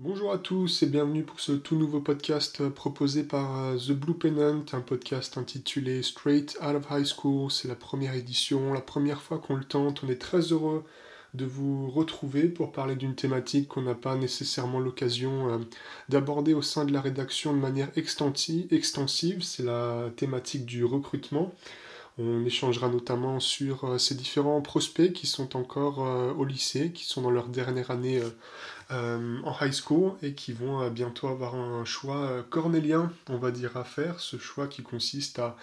Bonjour à tous et bienvenue pour ce tout nouveau podcast euh, proposé par euh, The Blue Pennant, un podcast intitulé Straight Out of High School. C'est la première édition, la première fois qu'on le tente. On est très heureux de vous retrouver pour parler d'une thématique qu'on n'a pas nécessairement l'occasion euh, d'aborder au sein de la rédaction de manière extensive. C'est la thématique du recrutement. On échangera notamment sur ces différents prospects qui sont encore au lycée, qui sont dans leur dernière année euh, en high school et qui vont euh, bientôt avoir un choix euh, cornélien, on va dire, à faire. Ce choix qui consiste à,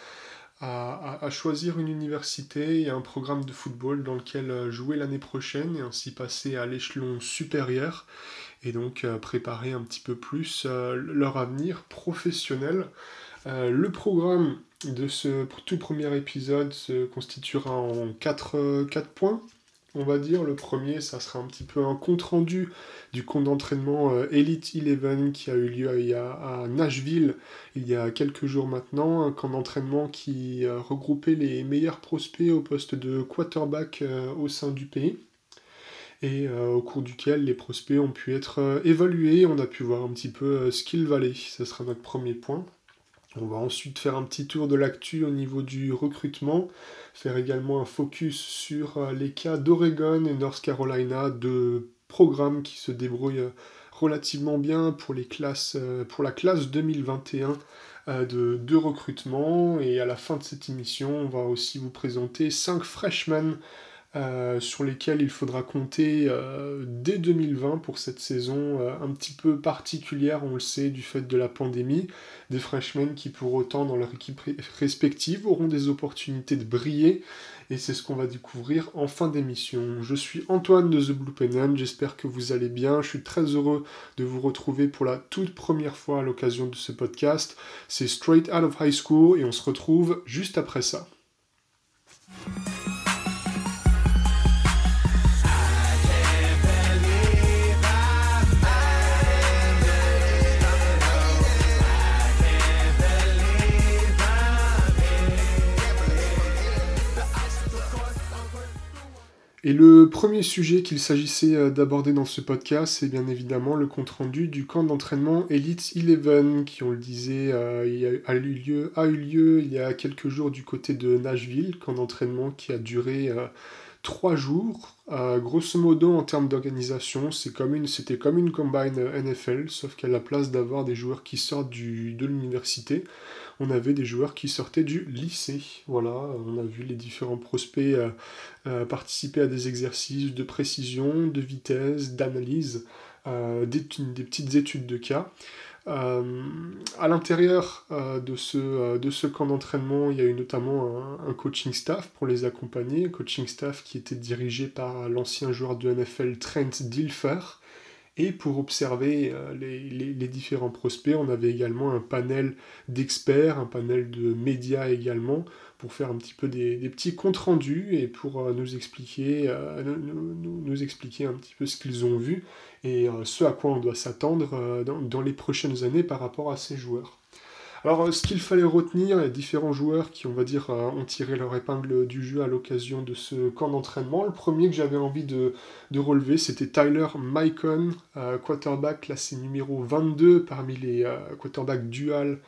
à, choisir une université et un programme de football dans lequel jouer l'année prochaine et ainsi passer à l'échelon supérieur et donc préparer un petit peu plus leur avenir professionnel. le programme de ce tout premier épisode se constituera en 4, 4 points on va dire. Le premier, ça sera un petit peu un compte-rendu du compte d'entraînement euh, Elite Eleven qui a eu lieu à Nashville il y a quelques jours maintenant. Un camp d'entraînement qui a regroupait les meilleurs prospects au poste de quarterback euh, au sein du pays. Et euh, au cours duquel les prospects ont pu être évalués. On a pu voir un petit peu ce qu'ils valaient. Ce sera notre premier point. On va ensuite faire un petit tour de l'actu au niveau du recrutement, faire également un focus sur euh, les cas d'Oregon et North Carolina, deux programmes qui se débrouillent euh, relativement bien pour, euh, la classe 2021 de, de, recrutement. Et à la fin de cette émission, on va aussi vous présenter 5 freshmen euh, sur lesquels il faudra compter euh, dès 2020 pour cette saison euh, un petit peu particulière, on le sait, du fait de la pandémie. Des freshmen qui, pour autant, dans leur équipe respective, auront des opportunités de briller. Et c'est ce qu'on va découvrir en fin d'émission. Je suis Antoine de The Blue Pennant, j'espère que vous allez bien. Je suis très heureux de vous retrouver pour la toute première fois à l'occasion de ce podcast. C'est Straight Out of High School et on se retrouve juste après ça. Et le premier sujet qu'il s'agissait euh, d'aborder dans ce podcast, c'est bien évidemment le compte-rendu du camp d'entraînement Elite Eleven, qui, on le disait, euh, a, eu lieu, a eu lieu il y a quelques jours du côté de Nashville, camp d'entraînement qui a duré euh, trois jours. grosso modo, en termes d'organisation, c'était comme une combine NFL, sauf qu'à la place d'avoir des joueurs qui sortent de l'université, on avait des joueurs qui sortaient du lycée. Voilà, on a vu les différents prospects euh, euh, participer à des exercices de précision, de vitesse, d'analyse, euh, des, petites études de cas. à l'intérieur de, ce, de ce camp d'entraînement, il y a eu notamment un, coaching staff pour les accompagner, un coaching staff qui était dirigé par l'ancien joueur de NFL Trent Dilfer, et pour observer euh, les, différents prospects, on avait également un panel d'experts, un panel de médias également, pour faire un petit peu des, petits comptes rendus et pour euh, nous, expliquer, euh, nous, expliquer un petit peu ce qu'ils ont vu et ce à quoi on doit s'attendre dans les prochaines années par rapport à ces joueurs. Alors, euh, ce qu'il fallait retenir, les différents joueurs qui, euh, ont tiré leur épingle du jeu à l'occasion de ce camp d'entraînement. Le premier que j'avais envie de, relever, c'était Tyler Mycon, euh, quarterback classé numéro 22 parmi les quarterbacks dual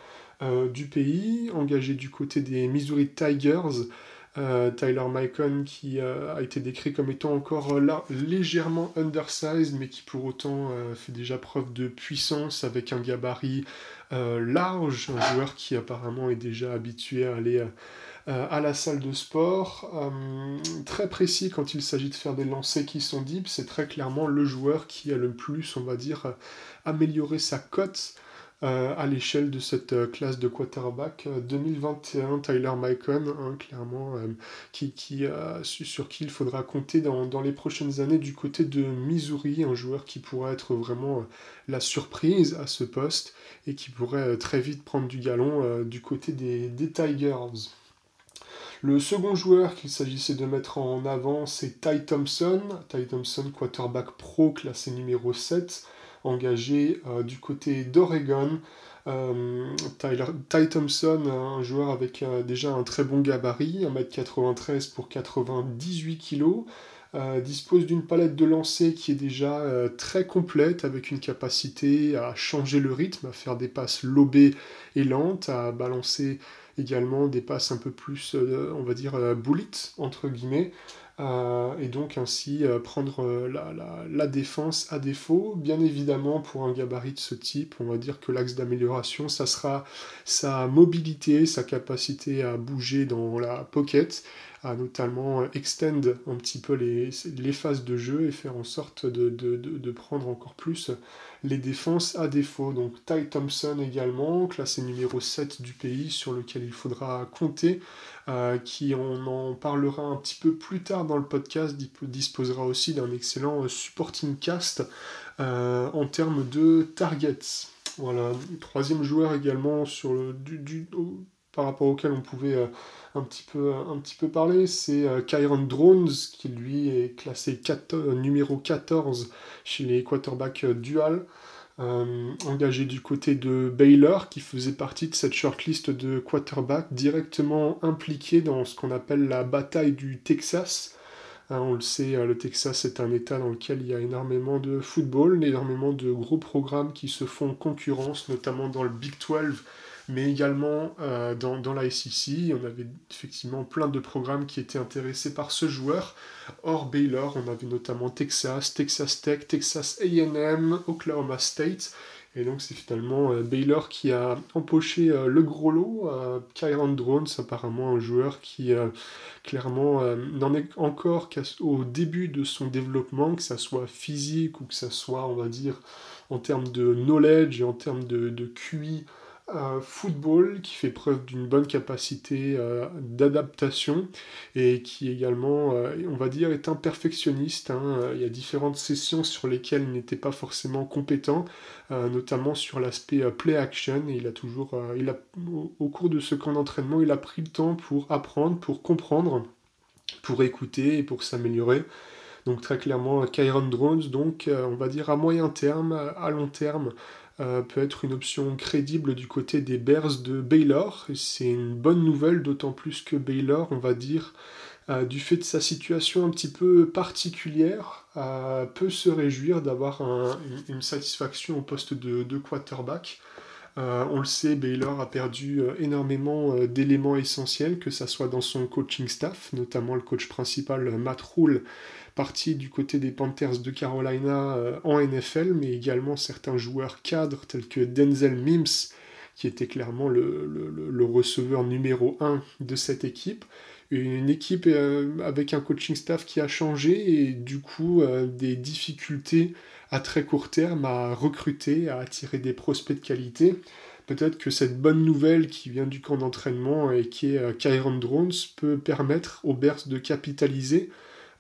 du pays, engagé du côté des Missouri Tigers. Tyler Mycon qui a été décrit comme étant encore là, légèrement undersized mais qui pour autant fait déjà preuve de puissance avec un gabarit large, un joueur qui apparemment est déjà habitué à aller euh, à la salle de sport, euh, très précis quand il s'agit de faire des lancers qui sont deep, c'est très clairement le joueur qui a le plus, on va dire, amélioré sa cote à l'échelle de cette classe de quarterback 2021, Tyler Mycon, hein, clairement, sur qui il faudra compter dans, les prochaines années du côté de Missouri, un joueur qui pourra être vraiment la surprise à ce poste et qui pourrait euh, très vite prendre du galon euh, du côté des, Tigers. Le second joueur qu'il s'agissait de mettre en avant, c'est Ty Thompson. Ty Thompson, quarterback pro, classé numéro 7, engagé euh, du côté d'Oregon. Ty Thompson, un joueur avec déjà un très bon gabarit, 1m93 pour 98 kg, dispose d'une palette de lancer qui est déjà très complète avec une capacité à changer le rythme, à faire des passes lobées et lentes, à balancer également des passes un peu plus, on va dire, bullet, entre guillemets, euh, et donc ainsi euh, prendre euh, la, défense à défaut. Bien évidemment, pour un gabarit de ce type, on va dire que l'axe d'amélioration, ça sera sa mobilité, sa capacité à bouger dans la pocket, notamment extend un petit peu les, phases de jeu et faire en sorte de, prendre encore plus les défenses à défaut. Donc Ty Thompson également, classé numéro 7 du pays, sur lequel il faudra compter, euh, qui on en parlera un petit peu plus tard dans le podcast, disposera aussi d'un excellent supporting cast euh, en termes de targets. Voilà, troisième joueur également sur le, par rapport auquel on pouvait euh, un, petit peu, un petit peu parler, c'est euh, Kyron Drones, qui lui est classé euh, numéro 14 chez les quarterbacks dual. engagé du côté de Baylor, qui faisait partie de cette shortlist de quarterbacks directement impliqué dans ce qu'on appelle la bataille du Texas. On le sait, le Texas est un État dans lequel il y a énormément de football, énormément de gros programmes qui se font concurrence, notamment dans le Big 12 mais également euh, dans, dans, la SEC, on avait effectivement plein de programmes qui étaient intéressés par ce joueur. Hors Baylor, on avait notamment Texas, Texas Tech, Texas AM, Oklahoma State. Et donc c'est finalement euh, Baylor qui a empoché euh, le gros lot. Kyron Drones, apparemment un joueur qui clairement n'en est encore qu'au début de son développement, que ça soit physique ou que ça soit, on va dire, en termes de knowledge et en termes de, de QI football qui fait preuve d'une bonne capacité euh, d'adaptation et qui également, euh, on va dire, est un perfectionniste. Hein. Il y a différentes sessions sur lesquelles il n'était pas forcément compétent, euh, notamment sur l'aspect play action. Et il a toujours, il a, au, cours de ce camp d'entraînement, il a pris le temps pour apprendre, pour comprendre, pour écouter et pour s'améliorer. Donc très clairement, Kyron Drones, donc on va dire à moyen terme, à long terme, peut être une option crédible du côté des Bears de Baylor. C'est une bonne nouvelle, d'autant plus que Baylor, on va dire, euh, du fait de sa situation un petit peu particulière, euh, peut se réjouir d'avoir une, satisfaction au poste de, quarterback. on le sait, Baylor a perdu énormément d'éléments essentiels, que ce soit dans son coaching staff, notamment le coach principal Matt Rule, parti du côté des Panthers de Carolina euh, en NFL, mais également certains joueurs cadres tels que Denzel Mims, qui était clairement le, receveur numéro 1 de cette équipe. Une équipe euh, avec un coaching staff qui a changé et du coup euh, des difficultés à très court terme à recruter, à attirer des prospects de qualité. Peut-être que cette bonne nouvelle qui vient du camp d'entraînement et qui est Kyron Drones peut permettre aux Bears de capitaliser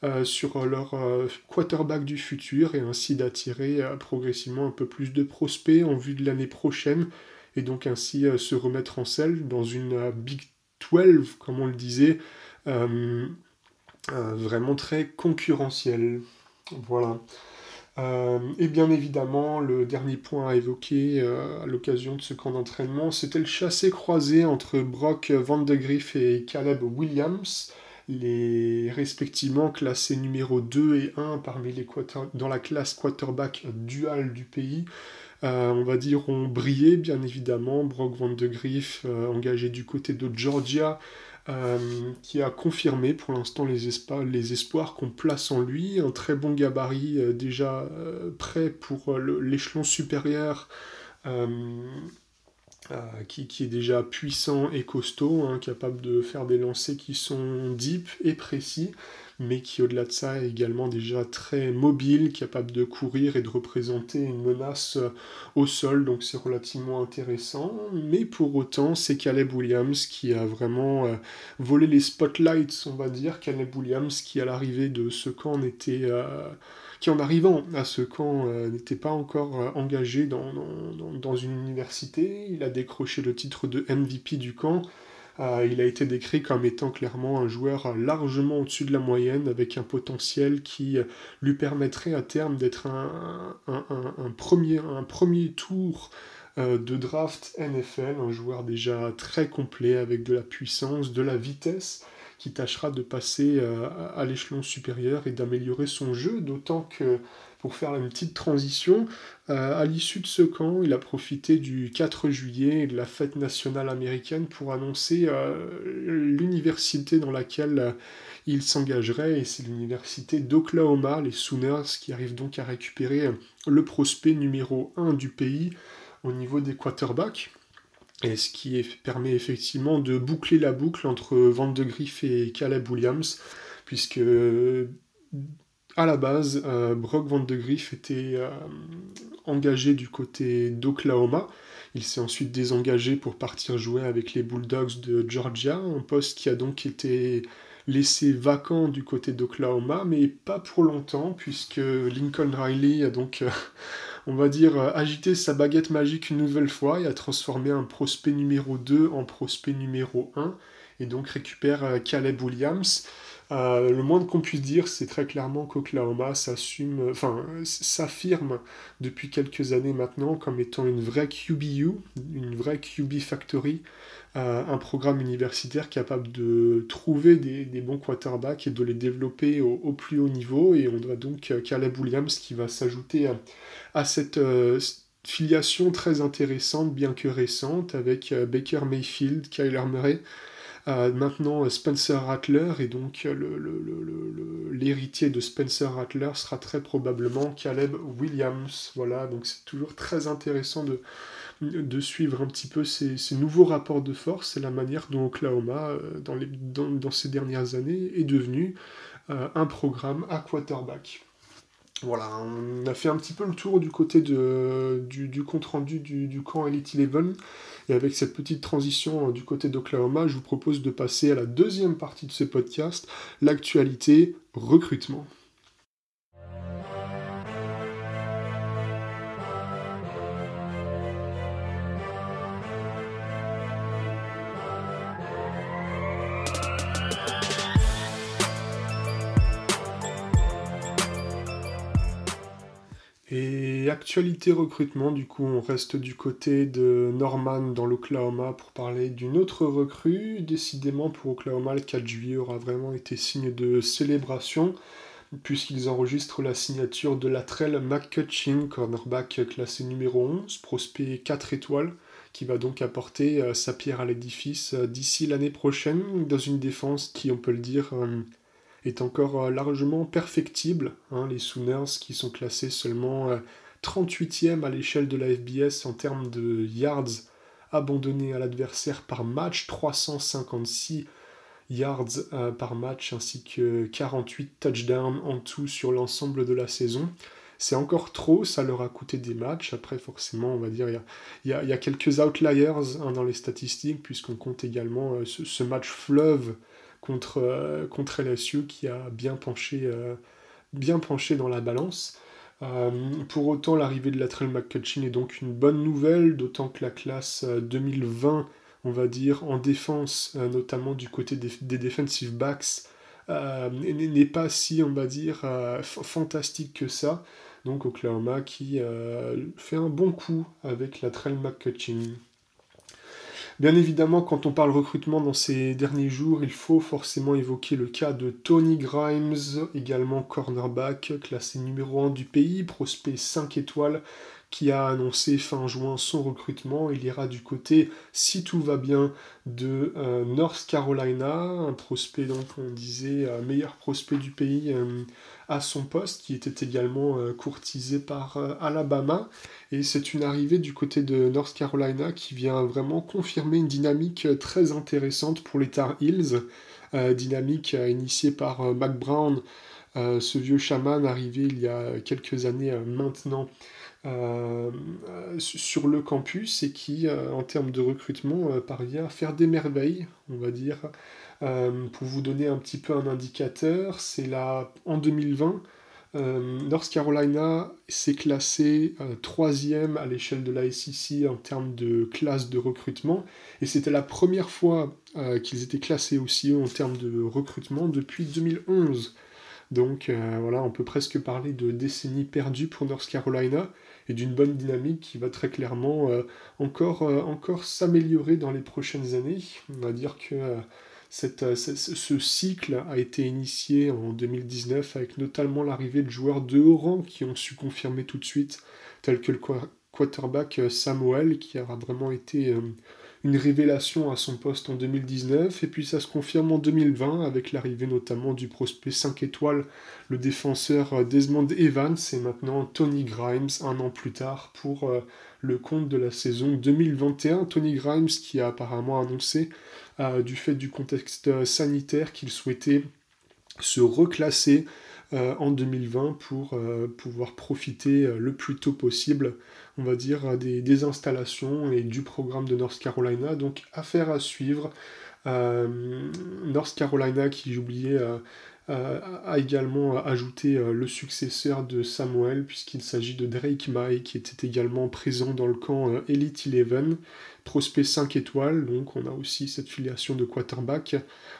euh, sur leur euh, quarterback du futur et ainsi d'attirer euh, progressivement un peu plus de prospects en vue de l'année prochaine et donc ainsi se remettre en selle dans une Big 12, comme on le disait, vraiment très concurrentielle. Voilà. et bien évidemment, le dernier point à évoquer à l'occasion de ce camp d'entraînement, c'était le chassé croisé entre Brock Vandegrift et Caleb Williams les respectivement classés numéro 2 et 1 parmi les dans la classe quarterback dual du pays. Euh, on va dire, ont brillé, bien évidemment. Brock Van de Griff, euh, engagé du côté de Georgia, euh, qui a confirmé pour l'instant les, les, espoirs qu'on place en lui. Un très bon gabarit, déjà prêt pour l'échelon supérieur. Euh, qui, est déjà puissant et costaud, hein, capable de faire des lancers qui sont deep et précis, mais qui au-delà de ça est également déjà très mobile, capable de courir et de représenter une menace euh, au sol, donc c'est relativement intéressant. Mais pour autant, c'est Caleb Williams qui a vraiment euh, volé les spotlights, on va dire. Caleb Williams qui à l'arrivée de ce camp n'était qui en arrivant à ce camp euh, n'était pas encore euh, engagé dans, une université. Il a décroché le titre de MVP du camp. Euh, il a été décrit comme étant clairement un joueur largement au-dessus de la moyenne, avec un potentiel qui lui permettrait à terme d'être un premier tour de draft NFL, un joueur déjà très complet avec de la puissance, de la vitesse qui tâchera de passer à l'échelon supérieur et d'améliorer son jeu, d'autant que pour faire une petite transition, à l'issue de ce camp, il a profité du 4 juillet et de la fête nationale américaine pour annoncer l'université dans laquelle il s'engagerait, et c'est l'université d'Oklahoma, les Sooners, qui arrivent donc à récupérer le prospect numéro 1 du pays au niveau des quarterbacks. Et ce qui permet effectivement de boucler la boucle entre Van de Griff et Caleb Williams, puisque à la base, euh, Brock Van de Griff était euh, engagé du côté d'Oklahoma. Il s'est ensuite désengagé pour partir jouer avec les Bulldogs de Georgia, un poste qui a donc été laissé vacant du côté d'Oklahoma, mais pas pour longtemps, puisque Lincoln Riley a donc, euh, on va dire, agité sa baguette magique une nouvelle fois et a transformé un prospect numéro 2 en prospect numéro 1, et donc récupère Caleb Williams. Euh, le moins qu'on puisse dire, c'est très clairement qu'Oklahoma s'assume, s'affirme depuis quelques années maintenant comme étant une vraie QBU, une vraie QB Factory, euh, un programme universitaire capable de trouver des, bons quarterbacks et de les développer au, plus haut niveau. Et on doit donc euh, Caleb Williams qui va s'ajouter à, cette filiation très intéressante, bien que récente, avec Baker Mayfield, Kyler Murray. Euh, maintenant, Spencer Rattler, et donc l'héritier de Spencer Rattler sera très probablement Caleb Williams. Voilà, donc c'est toujours très intéressant de, de suivre un petit peu ces, nouveaux rapports de force et la manière dont Oklahoma, euh, dans, les, ces dernières années, est devenu euh, un programme à quarterback. Voilà, on a fait un petit peu le tour du côté du compte-rendu du, du camp Elite Eleven. Et avec cette petite transition euh, du côté d'Oklahoma, je vous propose de passer à la deuxième partie de ce podcast, l'actualité recrutement. Et actualité recrutement, du coup, on reste du côté de Norman dans l'Oklahoma pour parler d'une autre recrue. Décidément, pour Oklahoma, le 4 juillet aura vraiment été signe de célébration, puisqu'ils enregistrent la signature de Latrell McCutcheon, cornerback classé numéro 11, prospect 4 étoiles, qui va donc apporter euh, sa pierre à l'édifice euh, d'ici l'année prochaine, dans une défense qui, on peut le dire, euh, est encore euh, largement perfectible. Hein, les Sooners qui sont classés seulement 38e euh, à l'échelle de la FBS en termes de yards abandonnés à l'adversaire par match, 356 yards euh, par match ainsi que 48 touchdowns en tout sur l'ensemble de la saison. C'est encore trop, ça leur a coûté des matchs. Après, forcément, on va dire, il y a, quelques outliers hein, dans les statistiques, puisqu'on compte également ce, match fleuve contre, euh, contre LSU qui a bien penché, euh, bien penché dans la balance. Euh, pour autant, l'arrivée de Latrell McCutcheon est donc une bonne nouvelle, d'autant que la classe 2020, on va dire, en défense, notamment du côté des, defensive backs, n'est pas si, on va dire, fantastique que ça. Donc Oklahoma qui fait un bon coup avec Latrell McCutcheon. Bien évidemment, quand on parle recrutement dans ces derniers jours, il faut forcément évoquer le cas de Tony Grimes, également cornerback, classé numéro 1 du pays, prospect 5 étoiles, qui a annoncé fin juin son recrutement. Il ira du côté, si tout va bien, de euh, North Carolina, un prospect, donc on disait, euh, meilleur prospect du pays euh, à son poste, qui était également courtisé par Alabama. Et c'est une arrivée du côté de North Carolina qui vient vraiment confirmer une dynamique très intéressante pour les Tar Heels, dynamique initiée par Mac Brown, ce vieux chaman arrivé il y a quelques années maintenant euh, sur le campus et qui, euh, en termes de recrutement, euh, parvient à faire des merveilles, on va dire. Pour vous donner un petit peu un indicateur, c'est là en 2020, North Carolina s'est classé troisième à l'échelle de la SEC en termes de classe de recrutement, et c'était la première fois qu'ils étaient classés aussi en termes de recrutement depuis 2011. Donc voilà, on peut presque parler de décennies perdues pour North Carolina et d'une bonne dynamique qui va très clairement euh, encore, euh, encore s'améliorer dans les prochaines années. On va dire que euh, ce cycle a été initié en 2019 avec notamment l'arrivée de joueurs de haut rang qui ont su confirmer tout de suite, tels que le quarterback Samuel, qui a vraiment été une révélation à son poste en 2019, et puis ça se confirme en 2020 avec l'arrivée notamment du prospect 5 étoiles, le défenseur euh, Desmond Evans, et maintenant Tony Grimes un an plus tard pour euh, le compte de la saison 2021. Tony Grimes qui a apparemment annoncé, euh, du fait du contexte sanitaire, qu'il souhaitait se reclasser en 2020 pour pouvoir profiter le plus tôt possible on va dire, des, installations et du programme de North Carolina. Donc, affaire à suivre. Euh, North Carolina, qui j'oubliais, euh, euh, a également ajouté le successeur de Samuel, puisqu'il s'agit de Drake May, qui était également présent dans le camp Elite 11, prospect 5 étoiles, donc on a aussi cette filiation de quarterback,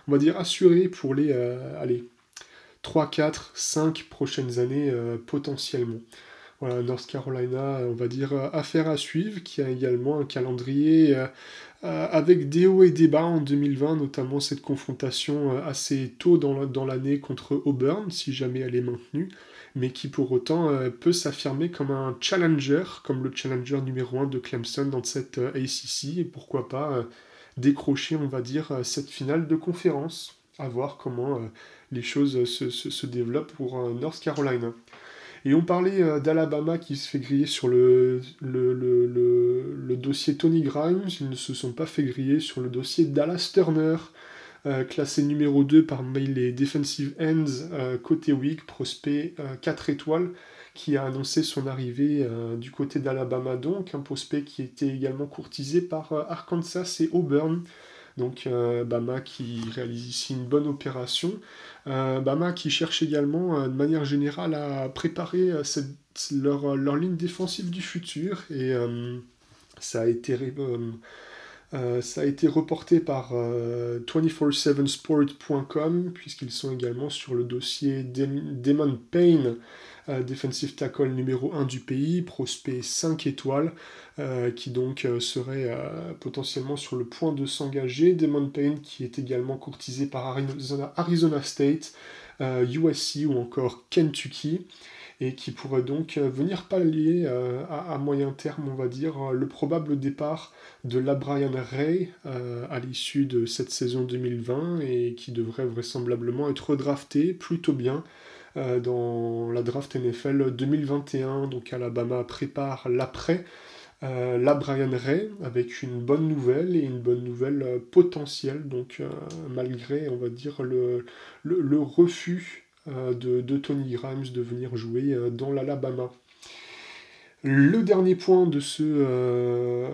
on va dire assuré pour les allez, 3, 4, 5 prochaines années potentiellement. North Carolina, on va dire, euh, affaire à suivre, qui a également un calendrier euh, euh, avec des hauts et des bas en 2020, notamment cette confrontation assez tôt dans l'année contre Auburn, si jamais elle est maintenue, mais qui pour autant peut s'affirmer comme un challenger, comme le challenger numéro 1 de Clemson dans cette ACC, et pourquoi pas décrocher, on va dire, cette finale de conférence, à voir comment les choses se, se développent pour North Carolina. Et on parlait euh, d'Alabama qui se fait griller sur le, dossier Tony Grimes. Ils ne se sont pas fait griller sur le dossier Dallas Turner, euh, classé numéro 2 parmi les defensive ends euh, côté week, prospect 4 étoiles, qui a annoncé son arrivée du côté d'Alabama, donc un prospect qui était également courtisé par Arkansas et Auburn. Donc Bama qui réalise ici une bonne opération. Euh, Bama qui cherche également euh, de manière générale à préparer euh, leur, ligne défensive du futur et ça a été ça a été reporté par 247sport.com puisqu'ils sont également sur le dossier Demon Payne, defensive tackle numéro 1 du pays, prospect 5 étoiles, qui donc serait potentiellement sur le point de s'engager. Demon Payne qui est également courtisé par Arizona, State, USC ou encore Kentucky et qui pourrait donc venir pallier à, moyen terme, on va dire, le probable départ de la Brian Ray à l'issue de cette saison 2020 et qui devrait vraisemblablement être redrafté plutôt bien dans la draft NFL 2021. Donc Alabama prépare l'après euh, la Brian Ray avec une bonne nouvelle et une bonne nouvelle euh, potentielle, donc euh, malgré, on va dire, le, le, refus de, Tony Grimes de venir jouer dans l'Alabama. Le dernier point de,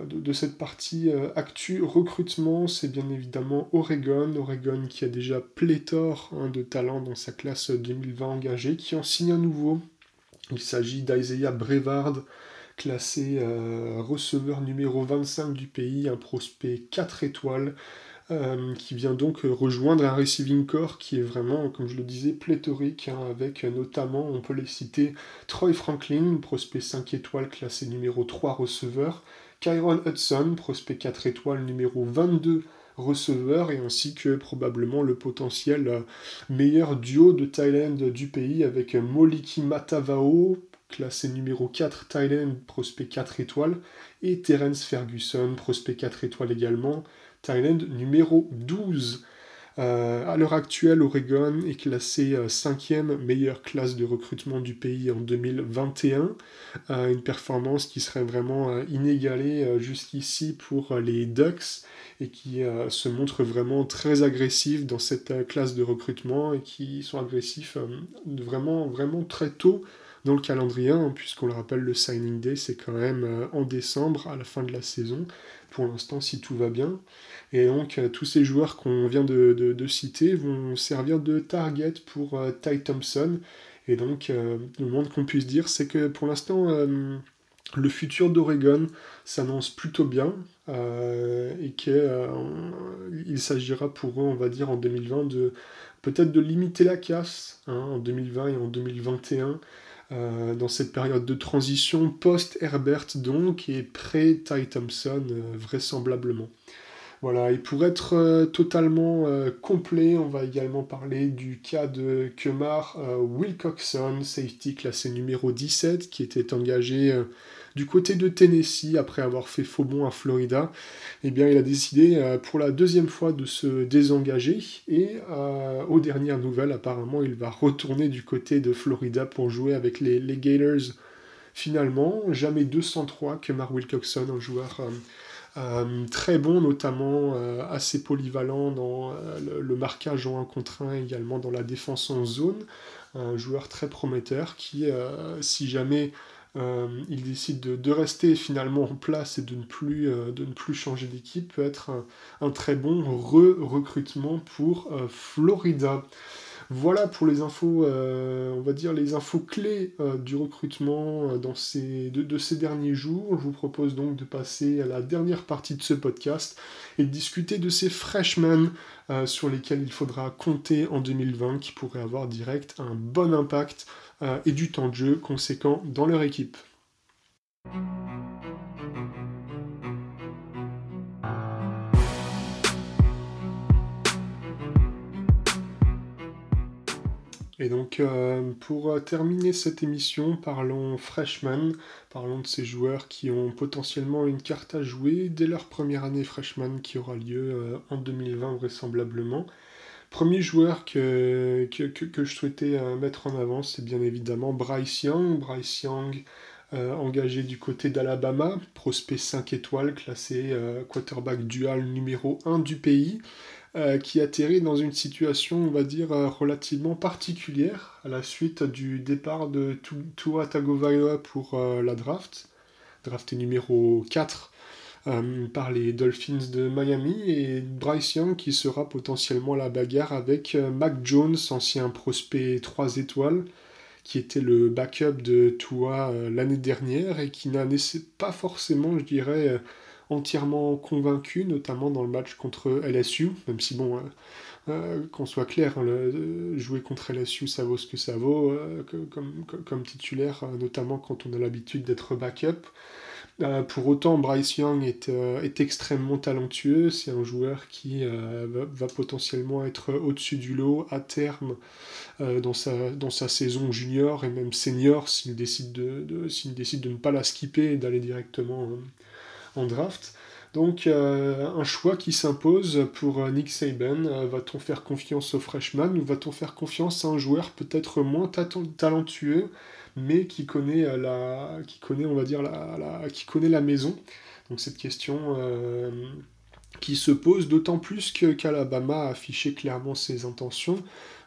de, cette partie actu recrutement, c'est bien évidemment Oregon. Oregon qui a déjà pléthore hein, de talents dans sa classe 2020 engagée, qui en signe un nouveau. Il s'agit d'Isaiah Brevard, classé euh, receveur numéro 25 du pays, un prospect 4 étoiles, euh, qui vient donc rejoindre un receiving core qui est vraiment, comme je le disais, pléthorique, hein, avec notamment, on peut les citer, Troy Franklin, prospect 5 étoiles, classé numéro 3 receveur, Kyron Hudson, prospect 4 étoiles, numéro 22 receveur, et ainsi que probablement le potentiel euh, meilleur duo de Thailand du pays avec Moliki Matavao, classé numéro 4 Thailand, prospect 4 étoiles, et Terence Ferguson, prospect 4 étoiles également, Thailand numéro 12. Euh, à l'heure actuelle, Oregon est classé 5e euh, meilleure classe de recrutement du pays en 2021. Euh, une performance qui serait vraiment inégalée jusqu'ici pour les Ducks et qui se montre vraiment très agressif dans cette classe de recrutement et qui sont agressifs vraiment, vraiment très tôt dans le calendrier, hein, puisqu'on le rappelle, le signing day, c'est quand même euh, en décembre, à la fin de la saison, pour l'instant, si tout va bien. Et donc, euh, tous ces joueurs qu'on vient de, citer vont servir de target pour euh, Ty Thompson. Et donc, le monde qu'on puisse dire, c'est que pour l'instant, le futur d'Oregon s'annonce plutôt bien et qu'il s'agira pour eux, on va dire, en 2020, de peut-être de limiter la casse hein, en 2020 et en 2021 euh, dans cette période de transition post-Herbert donc et pré-Ty Thompson euh, vraisemblablement. Voilà, et pour être euh, totalement complet, on va également parler du cas de Kemar Wilcoxon, safety classé numéro 17, qui était engagé du côté de Tennessee après avoir fait faux bond à Florida. Eh bien, il a décidé pour la deuxième fois de se désengager et aux dernières nouvelles, apparemment, il va retourner du côté de Florida pour jouer avec les, les Gators. Finalement, jamais 203 Kemar Wilcoxon, un joueur euh, très bon, notamment euh, assez polyvalent dans euh, le, marquage en 1 contre 1, également dans la défense en zone. Un joueur très prometteur qui, si jamais il décide de, rester finalement en place et de ne plus, plus changer d'équipe, peut être un, très bon re-recrutement pour Florida. Voilà pour les infos, euh, on va dire les infos clés euh, du recrutement euh, de, ces derniers jours. Je vous propose donc de passer à la dernière partie de ce podcast et de discuter de ces freshmen sur lesquels il faudra compter en 2020 qui pourraient avoir direct un bon impact et du temps de jeu conséquent dans leur équipe. Et donc, euh, pour euh, terminer cette émission, parlons freshman, parlons de ces joueurs qui ont potentiellement une carte à jouer dès leur première année freshman qui aura lieu euh, en 2020 vraisemblablement. Premier joueur que, que, je souhaitais mettre en avant, c'est bien évidemment Bryce Young. Bryce Young, engagé du côté d'Alabama, prospect 5 étoiles, classé quarterback dual numéro 1 du pays. Euh, qui atterrit dans une situation, on va dire, euh, relativement particulière à la suite du départ de Tua Tagovailoa pour euh, la draft, drafté numéro 4 par les Dolphins de Miami, et Bryce Young qui sera potentiellement la bagarre avec Mac Jones, ancien prospect 3 étoiles, qui était le backup de Tua l'année dernière et qui n'a pas forcément, je dirais, entièrement convaincu, notamment dans le match contre LSU, même si bon, euh, euh, qu'on soit clair, hein, le, jouer contre LSU, ça vaut ce que ça vaut, euh, comme, comme, titulaire, notamment quand on a l'habitude d'être backup. pour autant, Bryce Young est, est extrêmement talentueux, c'est un joueur qui va, potentiellement être au-dessus du lot à terme dans, sa, dans sa saison junior et même senior s'il décide de, de décide de ne pas la skipper et d'aller directement en draft. Donc euh, un choix qui s'impose pour euh, Nick Saban. Euh, va-t-on faire confiance au freshman ou va-t-on faire confiance à un joueur peut-être moins talentueux, mais qui connaît la, maison? Donc cette question qui se pose d'autant plus que qu'Alabama a affiché clairement ses intentions.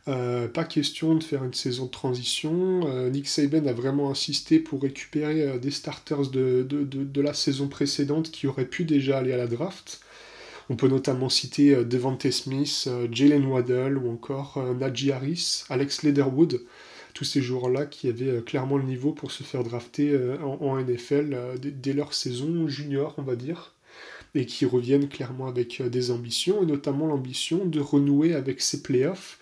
Euh, pas question de faire une saison de transition. Euh, Nick Saban a vraiment insisté pour récupérer euh, des starters de, de, la saison précédente qui auraient pu déjà aller à la draft. On peut notamment citer Devante Smith, Jalen Waddell ou encore Najee Harris, Alex Leatherwood, tous ces joueurs-là qui avaient clairement le niveau pour se faire drafter en, NFL dès leur saison junior, on va dire et qui reviennent clairement avec des ambitions, et notamment l'ambition de renouer avec ces playoffs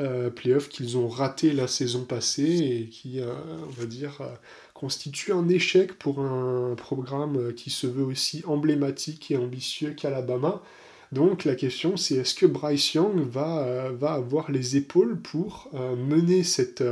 euh, playoffs qu'ils ont raté la saison passée et qui, euh, on va dire, euh, constitue un échec pour un programme qui se veut aussi emblématique et ambitieux qu'Alabama. Donc la question c'est est-ce que Bryce Young va, va avoir les épaules pour mener cette,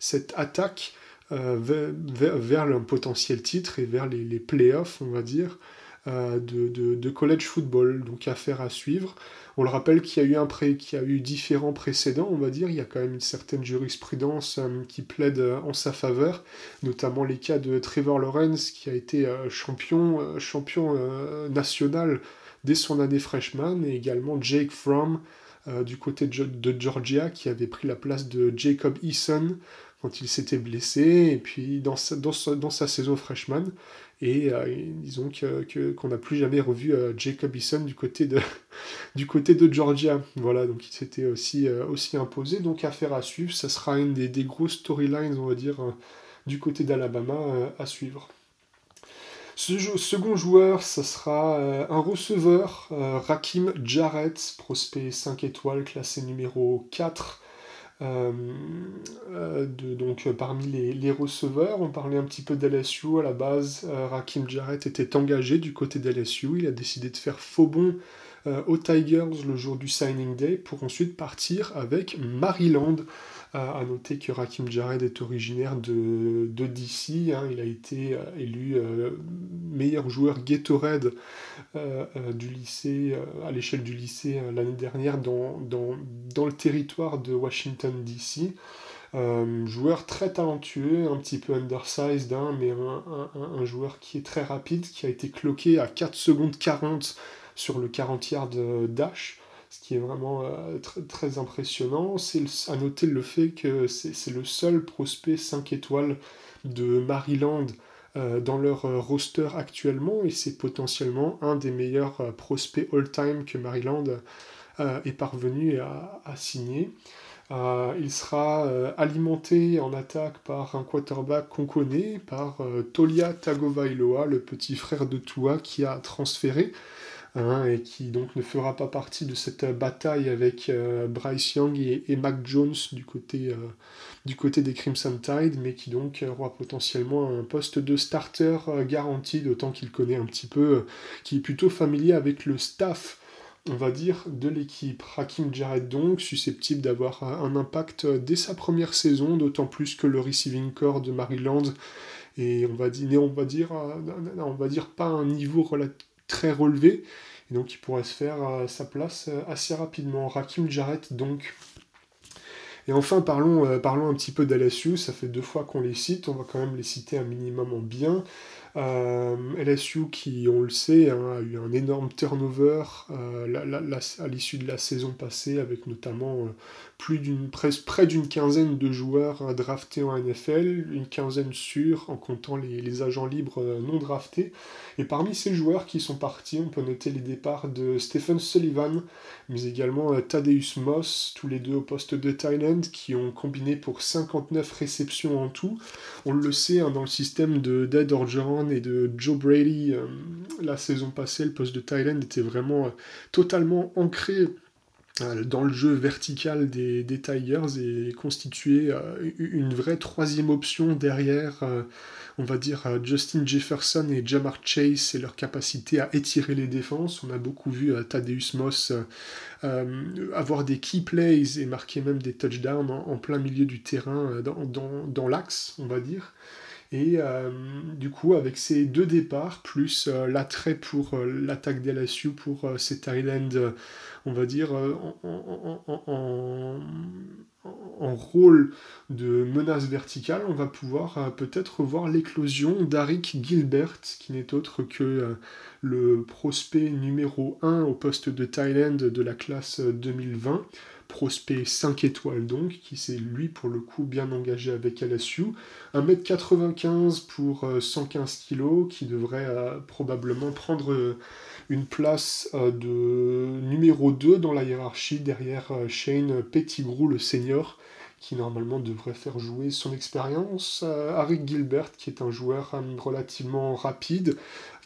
cette attaque vers, vers, un potentiel titre et vers les, les playoffs, on va dire, de, de, de, college football. Donc affaire à suivre. On le rappelle qu'il y a eu un pré, qu'il y a eu différents précédents, on va dire. Il y a quand même une certaine jurisprudence euh, qui plaide euh, en sa faveur, notamment les cas de Trevor Lawrence qui a été euh, champion, champion national dès son année freshman, et également Jake Fromm du côté de, Georgia qui avait pris la place de Jacob Eason quand il s'était blessé, et puis dans dans dans sa saison freshman, et euh, disons que, qu'on n'a plus jamais revu euh, Jacob Eason du côté de, du côté de Georgia. Voilà, donc il s'était aussi, euh, aussi imposé. Donc affaire à suivre, ça sera une des, des grosses storylines, on va dire, du côté d'Alabama à suivre. Ce second joueur, ça sera un receveur, Rakim Jarrett, prospect 5 étoiles, classé numéro 4 euh, euh, de, donc euh, parmi les, receveurs, on parlait un petit peu d'LSU à la base. Rakim Jarrett était engagé du côté d'LSU. Il a décidé de faire faux bond aux Tigers le jour du signing day pour ensuite partir avec Maryland. À noter que Rakim Jared est originaire de, DC, hein. il a été élu meilleur joueur Gatorade du lycée, à l'échelle du lycée l'année dernière dans, dans, dans, le territoire de Washington DC. Euh, joueur très talentueux, un petit peu undersized, hein, mais un, joueur qui est très rapide, qui a été cloqué à 4 secondes 40 sur le 40 yard dash, ce qui est vraiment euh, très impressionnant. C'est à noter le fait que c'est le seul prospect 5 étoiles de Maryland euh, dans leur roster actuellement, et c'est potentiellement un des meilleurs prospects all-time que Maryland est parvenu à signer. Euh, il sera euh, alimenté en attaque par un quarterback qu'on connaît, par euh, Tolia Tagovailoa, le petit frère de Tua qui a transféré hein, et qui donc ne fera pas partie de cette bataille avec Bryce Young et, Mac Jones du côté, du côté des Crimson Tide, mais qui donc aura potentiellement un poste de starter garanti, d'autant qu'il connaît un petit peu, qui est plutôt familier avec le staff on va dire, de l'équipe. Hakim Jarrett donc, susceptible d'avoir un impact dès sa première saison, d'autant plus que le receiving core de Maryland et on va dire, on va dire, on va dire pas un niveau très relevé, et donc il pourrait se faire sa place euh, assez rapidement. Rakim Jarrett donc. Et enfin, parlons, euh, parlons un petit peu d'LSU, ça fait deux fois qu'on les cite, on va quand même les citer un minimum en bien. Euh, LSU qui, on le sait, hein, a eu un énorme turnover euh, à l'issue de la saison passée, avec notamment euh, plus d'une près d'une quinzaine de joueurs draftés en NFL, une quinzaine sûrs en comptant les, agents libres non draftés. Et parmi ces joueurs qui sont partis, on peut noter les départs de Stephen Sullivan, mais également Thaddeus Moss, tous les deux au poste de Thailand, qui ont combiné pour 59 réceptions en tout. On le sait, hein, dans le système de Dead Orgeron, et de Joe Brady euh, la saison passée, le poste de Thailand était vraiment euh, totalement ancré euh, dans le jeu vertical des, Tigers et constituait une vraie troisième option derrière, on va dire, Justin Jefferson et Jamar Chase et leur capacité à étirer les défenses. On a beaucoup vu Thaddeus Moss avoir des key plays et marquer même des touchdowns en, plein milieu du terrain dans l'axe, on va dire. Et euh, du coup, avec ces deux départs, plus euh, l'attrait pour euh, l'attaque d'LSU, pour ces Thailand, on va dire, en, rôle de menace verticale, on va pouvoir peut-être voir l'éclosion d'Arik Gilbert, qui n'est autre que le prospect numéro 1 au poste de Thailand de la classe 2020 prospect 5 étoiles donc, qui s'est lui pour le coup bien engagé avec LSU. 1m95 pour 115 euh, kg, qui devrait euh, probablement prendre euh, une place de numéro 2 dans la hiérarchie derrière Shane Pettigrew, le senior, qui normalement devrait faire jouer son expérience. Harry Gilbert, qui est un joueur relativement rapide,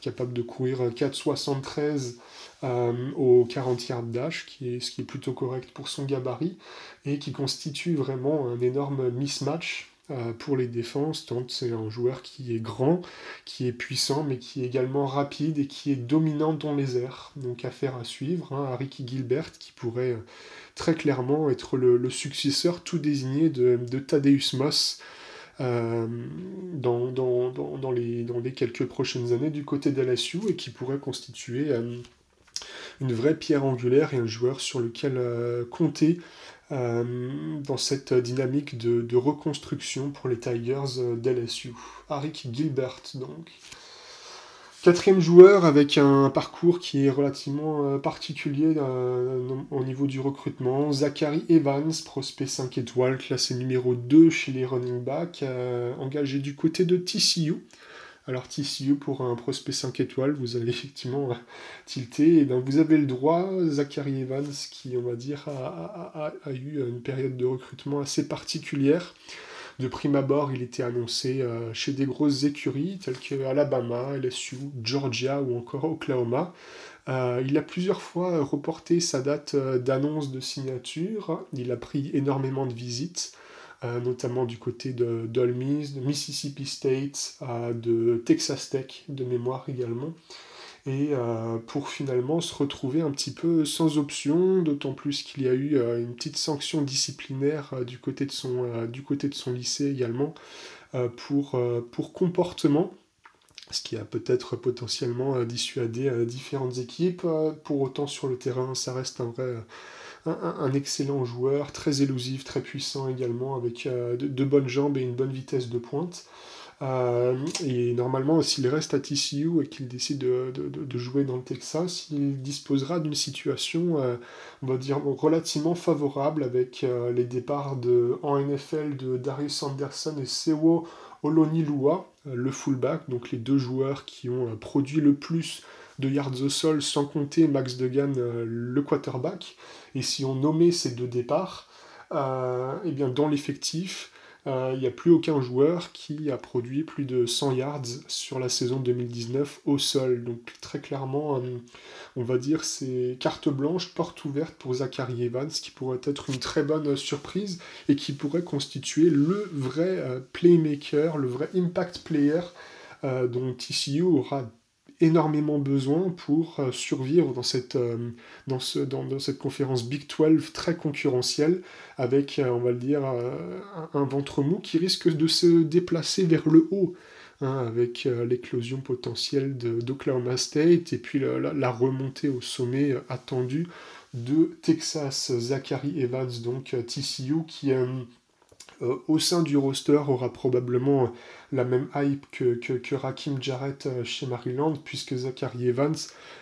capable de courir 4,73 euh, au 40 yards dash, qui est, ce qui est plutôt correct pour son gabarit, et qui constitue vraiment un énorme mismatch euh, pour les défenses, tant c'est un joueur qui est grand, qui est puissant, mais qui est également rapide et qui est dominant dans les airs. Donc affaire à suivre, hein, Gilbert qui pourrait euh, très clairement être le, successeur tout désigné de, de Thaddeus Moss. Dans, dans, les, dans les quelques prochaines années du côté d'LSU et qui pourrait constituer une vraie pierre angulaire et un joueur sur lequel euh, compter euh, dans cette dynamique de, reconstruction pour les Tigers euh, d'LSU. Arik Gilbert, donc. Quatrième joueur avec un parcours qui est relativement particulier au niveau du recrutement, Zachary Evans, prospect 5 étoiles, classé numéro 2 chez les running backs, engagé du côté de TCU. Alors TCU pour un prospect 5 étoiles, vous allez effectivement euh, tilter. Et bien vous avez le droit, Zachary Evans, qui on va dire a, eu une période de recrutement assez particulière. De prime abord, il était annoncé euh, chez des grosses écuries telles que Alabama, LSU, Georgia ou encore Oklahoma. Euh, il a plusieurs fois reporté sa date d'annonce de signature. Il a pris énormément de visites. Euh, notamment du côté de Miss, de Mississippi State, de Texas Tech de mémoire également. Et pour finalement se retrouver un petit peu sans option, d'autant plus qu'il y a eu une petite sanction disciplinaire du, côté de son, du côté de son lycée également pour, pour comportement ce qui a peut-être potentiellement dissuadé différentes équipes. Pour autant, sur le terrain, ça reste un vrai, un, excellent joueur, très élusif, très puissant également, avec euh, de, bonnes jambes et une bonne vitesse de pointe. Euh, et normalement, s'il reste à TCU et qu'il décide de, jouer dans le Texas, il disposera d'une situation, euh, on va dire, relativement favorable avec les départs de, en NFL de Darius Anderson et Sewo Olonilua, le fullback, donc les deux joueurs qui ont produit le plus de yards au sol, sans compter Max Degan, le quarterback. Et si on nommait ces deux départs, euh, eh bien dans l'effectif, euh, il n'y a plus aucun joueur qui a produit plus de 100 yards sur la saison 2019 au sol. Donc très clairement, euh, on va dire c'est carte blanche, porte ouverte pour Zachary Evans, qui pourrait être une très bonne surprise et qui pourrait constituer le vrai playmaker, le vrai impact player dont TCU aura énormément besoin pour euh, survivre dans cette, euh, dans, ce, dans, cette conférence Big 12 très concurrentielle, avec, euh, on va le dire, un, ventre mou qui risque de se déplacer vers le haut. Hein, avec l'éclosion potentielle d'Oklahoma State et puis la, remontée au sommet attendue de Texas. Zachary Evans, donc TCU, qui euh, au sein du roster aura probablement la même hype que, que, Rakim Jarrett euh, chez Maryland, puisque Zachary Evans,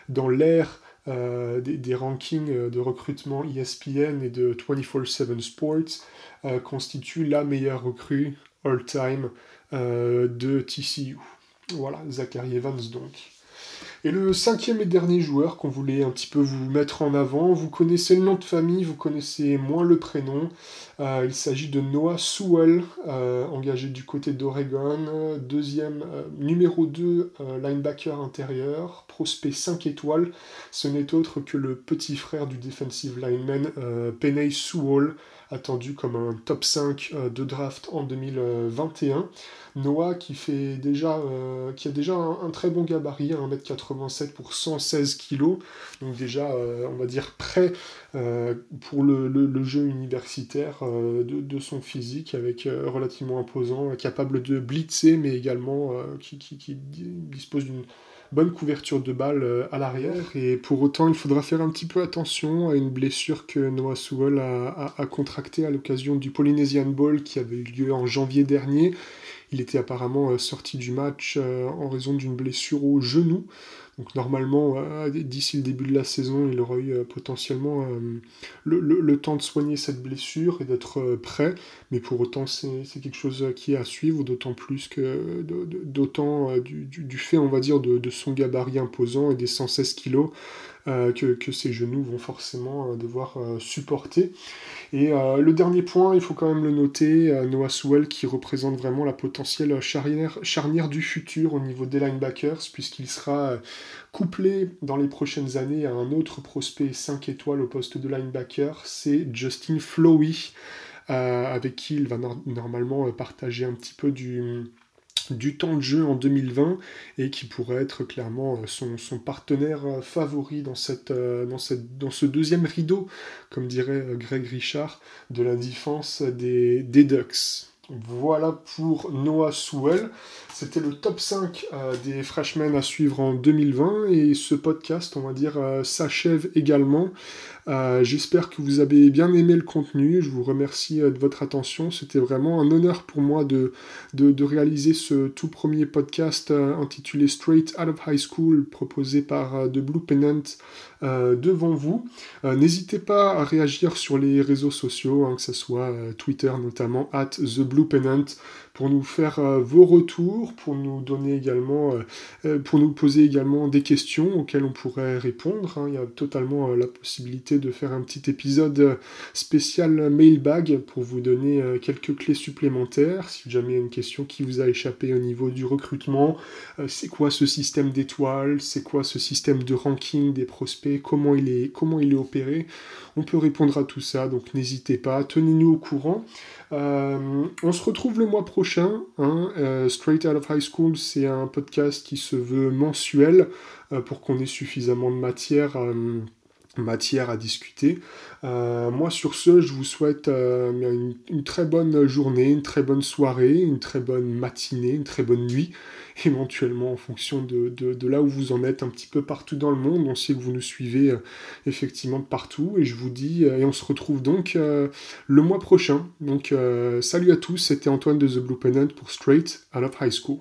dans l'ère euh, des, rankings de recrutement ESPN et de 24-7 Sports, constitue la meilleure recrue all-time de TCU. Voilà, Zachary Evans donc. Et le cinquième et dernier joueur qu'on voulait un petit peu vous mettre en avant, vous connaissez le nom de famille, vous connaissez moins le prénom. Euh, il s'agit de Noah Sewell, euh, engagé du côté d'Oregon, deuxième, euh, numéro 2 linebacker intérieur, prospect 5 étoiles. Ce n'est autre que le petit frère du defensive lineman Penny Sewell, attendu comme un top 5 de draft en 2021. Noah qui, fait déjà, euh, qui a déjà un, très bon gabarit, 1m87 pour 116 kg, donc déjà, euh, on va dire, prêt euh, pour le, jeu universitaire de, son physique, avec relativement imposant, capable de blitzer, mais également qui, qui, dispose d'une bonne couverture de balle à l'arrière. Et pour autant, il faudra faire un petit peu attention à une blessure que Noah Sewell a, a contractée à l'occasion du Polynesian Bowl qui avait eu lieu en janvier dernier il était apparemment euh, sorti du match euh, en raison d'une blessure au genou. Donc normalement, euh, d'ici le début de la saison, il aurait eu potentiellement le, temps de soigner cette blessure et d'être prêt. Mais pour autant, c'est quelque chose qui est à suivre, d'autant plus que d'autant du, fait, on va dire, de, son gabarit imposant et des 116 kilos que, que, ses genoux vont forcément devoir supporter. Et euh, le dernier point, il faut quand même le noter, euh, Noah Sewell qui représente vraiment la potentielle charnière, du futur au niveau des linebackers, puisqu'il sera euh, couplé dans les prochaines années à un autre prospect 5 étoiles au poste de linebacker, c'est Justin Flowey, avec qui il va normalement partager un petit peu du du temps de jeu en 2020 et qui pourrait être clairement euh, son, partenaire euh, favori dans, cette, euh, dans, cette, dans ce deuxième rideau, comme dirait Greg Richard, de la défense des Ducks. Voilà pour Noah Sewell. C'était le top 5 des freshmen à suivre en 2020 et ce podcast, on va dire, s'achève également. Euh, j'espère que vous avez bien aimé le contenu. Je vous remercie euh, de votre attention. C'était vraiment un honneur pour moi de, réaliser ce tout premier podcast euh, intitulé Straight Out of High School proposé par The Blue Pennant devant vous. N'hésitez pas à réagir sur les réseaux sociaux, hein, que ce soit Twitter notamment, at The Blue Pennant pour nous faire euh, vos retours, pour nous donner également, euh, euh, pour nous poser également des questions auxquelles on pourrait répondre. Hein. Il y a totalement la possibilité de faire un petit épisode spécial mailbag pour vous donner quelques clés supplémentaires. Si jamais il y a une question qui vous a échappé au niveau du recrutement, c'est quoi ce système d'étoiles, c'est quoi ce système de ranking des prospects, comment il est, comment il est opéré? On peut répondre à tout ça, donc n'hésitez pas, tenez-nous au courant. On se retrouve le mois prochain. Hein, Straight Out of High School, c'est un podcast qui se veut mensuel pour qu'on ait suffisamment de matière matière à discuter. Euh, moi sur ce, je vous souhaite euh, une, très bonne journée, une très bonne soirée, une très bonne matinée, une très bonne nuit, éventuellement en fonction de, là où vous en êtes un petit peu partout dans le monde. On sait que vous nous suivez euh, effectivement partout et je vous dis, et on se retrouve donc le mois prochain. Donc salut à tous, c'était Antoine de The Blue Pennant pour Straight Out of High School.